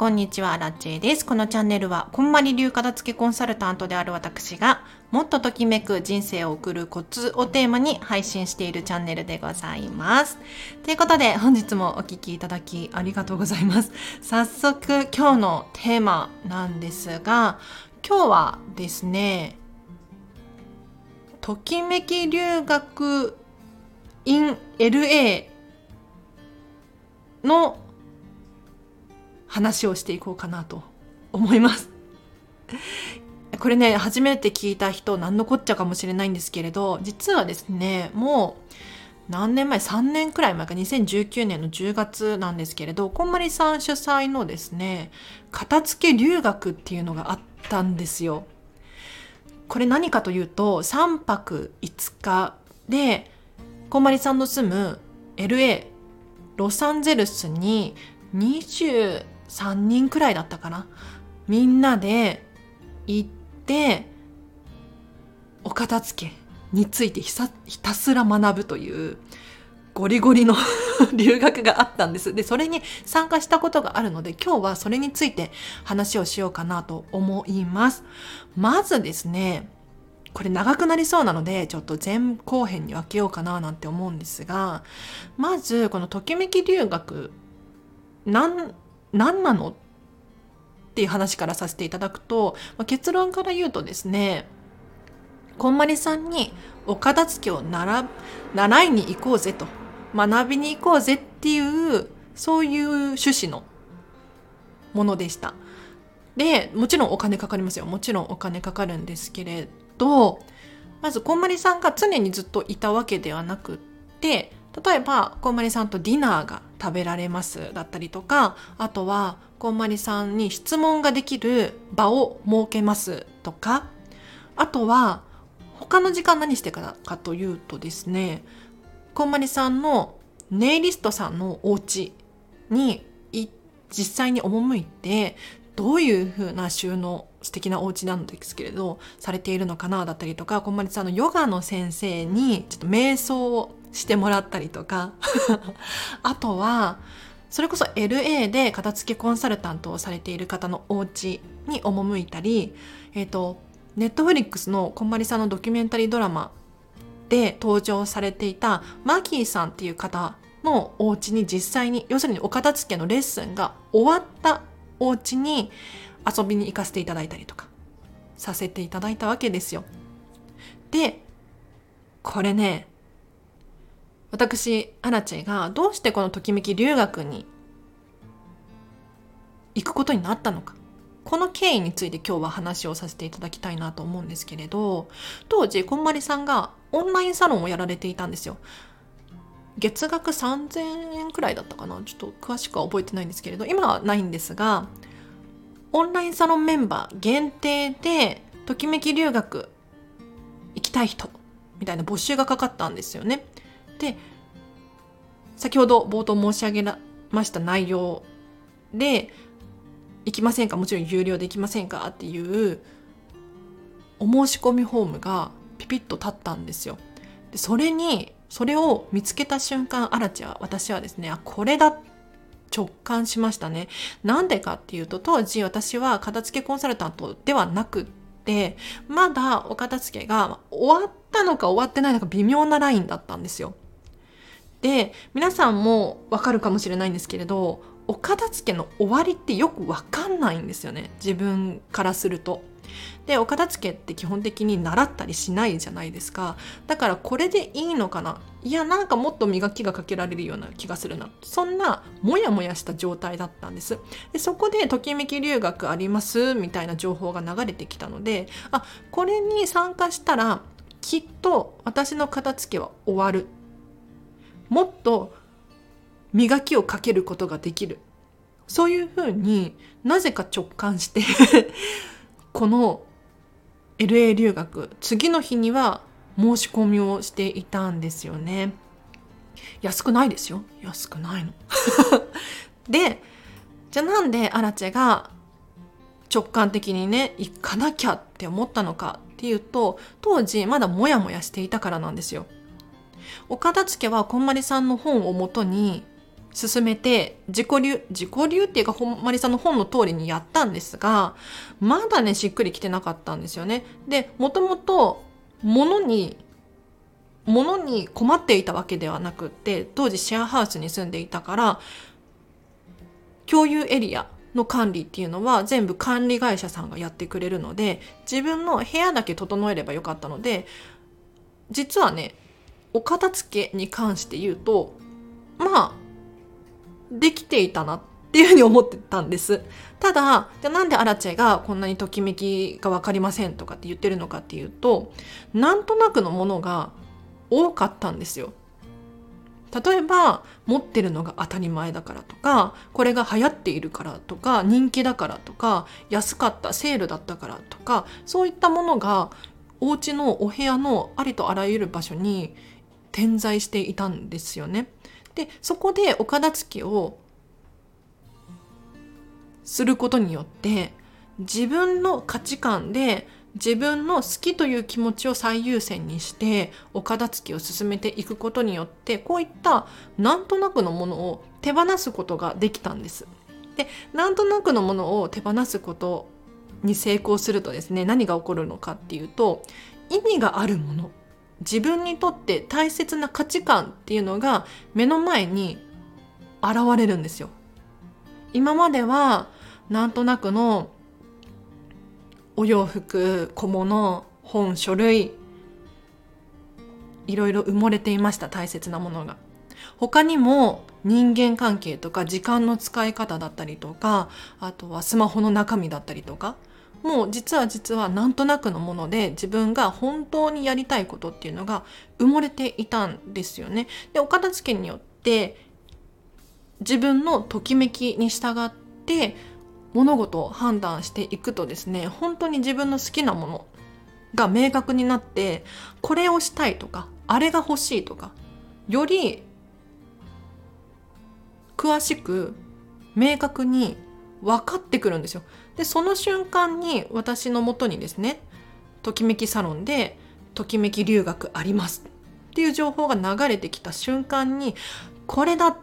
こんにちは、ラッチェです。このチャンネルは、こんまり流片付けコンサルタントである私が、もっとときめく人生を送るコツをテーマに配信しているチャンネルでございます。ということで、本日もお聴きいただきありがとうございます。早速、今日のテーマなんですが、今日はですね、ときめき留学 in LA の話をしていこうかなと思います。これね、初めて聞いた人、何のこっちゃかもしれないんですけれど、実はですね、もう、何年前 ?3 年くらい前か、2019年の10月なんですけれど、こんまりさん主催のですね、片付け留学っていうのがあったんですよ。これ何かというと、3泊5日で、こんまりさんの住む LA、ロサンゼルスに20 3人くらいだったかな。みんなで行って、お片付けについてひたすら学ぶという、ゴリゴリの 留学があったんです。で、それに参加したことがあるので、今日はそれについて話をしようかなと思います。まずですね、これ長くなりそうなので、ちょっと前後編に分けようかななんて思うんですが、まず、このときめき留学、なん、何なの？っていう話からさせていただくと、まあ、結論から言うとですねこんまりさんにお片付けを習習いに行こうぜと学びに行こうぜっていうそういう趣旨のものでした。でもちろんお金かかりますよもちろんお金かかるんですけれどまずこんまりさんが常にずっといたわけではなくって例えばこんまりさんとディナーが食べられますだったりとかあとはこんまりさんに質問ができる場を設けますとかあとは他の時間何してかかというとですねこんまりさんのネイリストさんのお家に実際に赴いてどういう風な収納素敵なお家なんですけれどされているのかなだったりとかこんまりさんのヨガの先生にちょっと瞑想をしてもらったりとか あとはそれこそ LA で片付けコンサルタントをされている方のお家に赴いたり、えっ、ー、と、ネットフリックスのこんまりさんのドキュメンタリードラマで登場されていたマキーさんっていう方のお家に実際に、要するにお片付けのレッスンが終わったお家に遊びに行かせていただいたりとかさせていただいたわけですよ。で、これね、私、アラチェがどうしてこのときめき留学に行くことになったのか。この経緯について今日は話をさせていただきたいなと思うんですけれど、当時、こんまりさんがオンラインサロンをやられていたんですよ。月額3000円くらいだったかなちょっと詳しくは覚えてないんですけれど、今はないんですが、オンラインサロンメンバー限定で、ときめき留学行きたい人みたいな募集がかかったんですよね。で先ほど冒頭申し上げました内容で行きませんかもちろん有料で行きませんかっていうお申し込みフォームがピピッと立ったんですよ。でそれにそれを見つけた瞬間アラチは私はですねあこれだ直感しましたね。なんでかっていうと当時私は片付けコンサルタントではなくってまだお片付けが終わったのか終わってないのか微妙なラインだったんですよ。で皆さんもわかるかもしれないんですけれどお片付けの終わりってよくわかんないんですよね。自分からすると。でお片付けって基本的に習ったりしないじゃないですか。だからこれでいいのかな。いやなんかもっと磨きがかけられるような気がするな。そんなモヤモヤした状態だったんです。でそこでときめき留学ありますみたいな情報が流れてきたのであこれに参加したらきっと私の片付けは終わる。もっと磨きをかけることができる。そういうふうになぜか直感して この LA 留学次の日には申し込みをしていたんですよね。安くないですよ。安くないの。でじゃあなんでアラチェが直感的にね行かなきゃって思ったのかっていうと当時まだモヤモヤしていたからなんですよ。お片付けはこんまりさんの本をもとに進めて自己流自己流っていうかほんまりさんの本の通りにやったんですがまだねしっくりきてなかったんですよね。でもともと物に物に困っていたわけではなくって当時シェアハウスに住んでいたから共有エリアの管理っていうのは全部管理会社さんがやってくれるので自分の部屋だけ整えればよかったので実はねお片付けに関して言うとまあできていたなっていうふうに思ってたんです。ただ、じゃなんでアラチェがこんなにときめきがわかりませんとかって言ってるのかっていうと、なんとなくのものが多かったんですよ。例えば持ってるのが当たり前だからとかこれが流行っているからとか人気だからとか安かったセールだったからとかそういったものがお家のお部屋のありとあらゆる場所に点在していたんですよね。でそこでお片付けをすることによって自分の価値観で自分の好きという気持ちを最優先にしてお片付けを進めていくことによってこういったなんとなくのものを手放すことができたんです。でなんとなくのものを手放すことに成功するとですね何が起こるのかっていうと意味があるもの自分にとって大切な価値観っていうのが目の前に現れるんですよ。今まではなんとなくのお洋服小物本書類いろいろ埋もれていました大切なものが。他にも人間関係とか時間の使い方だったりとかあとはスマホの中身だったりとかもう実は実はなんとなくのもので自分が本当にやりたいことっていうのが埋もれていたんですよね。でお片付けによって自分のときめきに従って物事を判断していくとですね本当に自分の好きなものが明確になってこれをしたいとかあれが欲しいとかより詳しく明確に分かってくるんですよ。でその瞬間に私のもとにですねときめきサロンでときめき留学ありますっていう情報が流れてきた瞬間にこれだ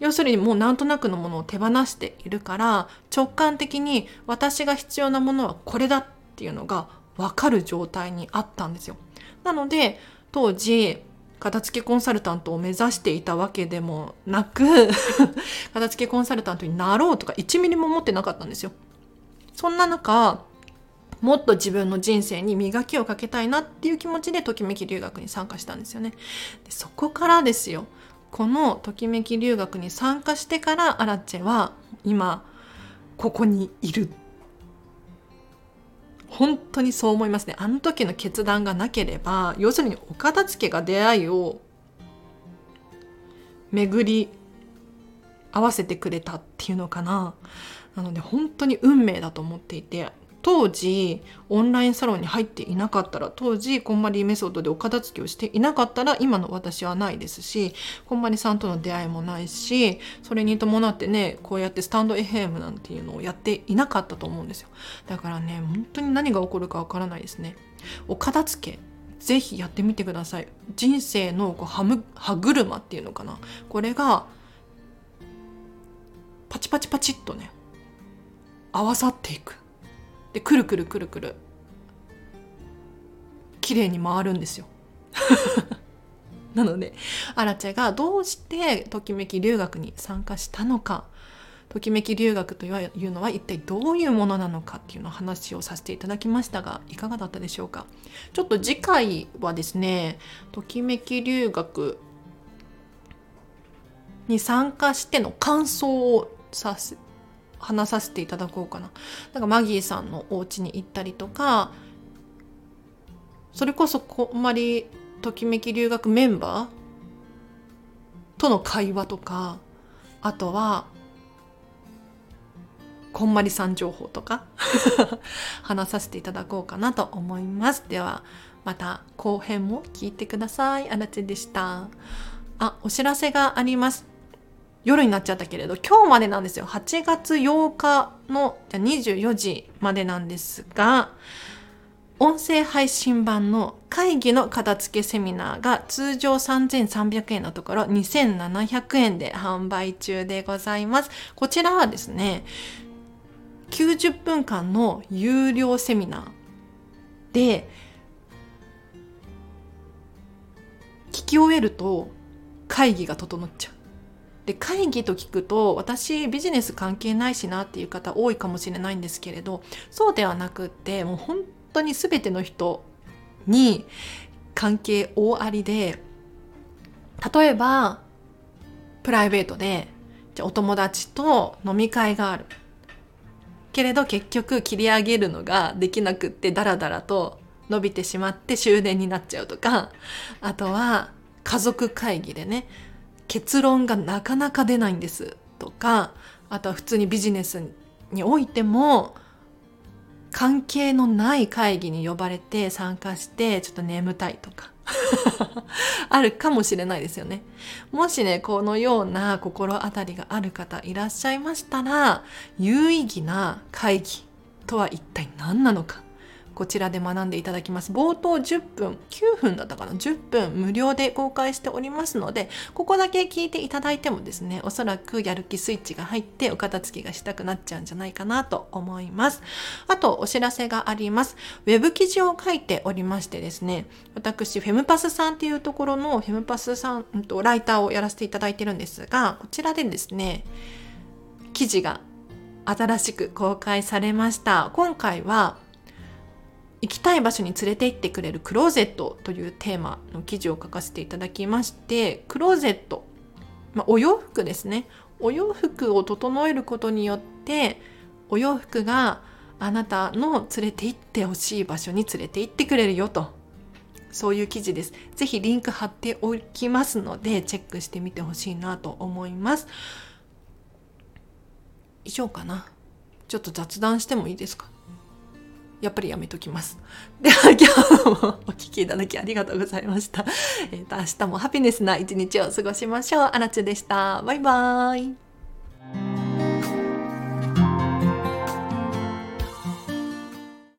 要するにもうなんとなくのものを手放しているから直感的に私が必要なものはこれだっていうのが分かる状態にあったんですよ。なので当時片付けコンサルタントを目指していたわけでもなく 片付けコンサルタントになろうとか1ミリも思ってなかったんですよ。そんな中もっと自分の人生に磨きをかけたいなっていう気持ちでときめき留学に参加したんですよね。でそこからですよこのときめき留学に参加してからアラチェは今ここにいる本当にそう思いますね。あの時の決断がなければ要するにお片付けが出会いを巡り合わせてくれたっていうのかな。なので本当に運命だと思っていて当時オンラインサロンに入っていなかったら当時こんまりメソッドでお片付けをしていなかったら今の私はないですしこんまりさんとの出会いもないしそれに伴ってねこうやってスタンド FM なんていうのをやっていなかったと思うんですよ。だからね本当に何が起こるかわからないですね。お片付けぜひやってみてください。人生のこう歯む歯車っていうのかな。これがパチパチパチっとね合わさっていく。でくるくるくるくる。綺麗に回るんですよ。なのでアラチェがどうしてときめき留学に参加したのか。ときめき留学というのは一体どういうものなのかっていうの話をさせていただきましたがいかがだったでしょうか。ちょっと次回はですねときめき留学に参加しての感想をさせ話させていただこうかな。なんかマギーさんのお家に行ったりとか、それこそこんまりときめき留学メンバーとの会話とか、あとは、こんまりさん情報とか 話させていただこうかなと思います。では、また後編も聞いてください。あらちでした。あ、お知らせがあります。夜になっちゃったけれど今日までなんですよ8月8日のじゃ24時までなんですが音声配信版の会議の片付けセミナーが通常3300円のところ2700円で販売中でございます。こちらはですね、90分間の有料セミナーで、聞き終えると会議が整っちゃう。で会議と聞くと私ビジネス関係ないしなっていう方多いかもしれないんですけれどそうではなくってもう本当に全ての人に関係大ありで例えばプライベートでじゃお友達と飲み会がある。けれど結局切り上げるのができなくってダラダラと伸びてしまって終電になっちゃうとかあとは家族会議でね結論がなかなか出ないんですとかあとは普通にビジネスにおいても関係のない会議に呼ばれて参加してちょっと眠たいとか あるかもしれないですよね。もしね、このような心当たりがある方いらっしゃいましたら、有意義な会議とは一体何なのか。こちらで学んでいただきます。冒頭10分、9分だったかな ?10 分無料で公開しておりますので、ここだけ聞いていただいてもですね、おそらくやる気スイッチが入ってお片付けがしたくなっちゃうんじゃないかなと思います。あと、お知らせがあります。ウェブ記事を書いておりましてですね、私、フェムパスさんっていうところのフェムパスさん、うんと、ライターをやらせていただいてるんですが、こちらでですね、記事が新しく公開されました。今回は行きたい場所に連れて行ってくれるクローゼットというテーマの記事を書かせていただきましてクローゼット、まあ、お洋服ですねお洋服を整えることによってお洋服があなたの連れて行ってほしい場所に連れて行ってくれるよとそういう記事です。ぜひリンク貼っておきますのでチェックしてみてほしいなと思います。以上かな。ちょっと雑談してもいいですか？やっぱりやめときます。では今日もお聴きいただきありがとうございました。えっ、ー、と、明日もハピネスな一日を過ごしましょう。アナチュでした。バイバーイ。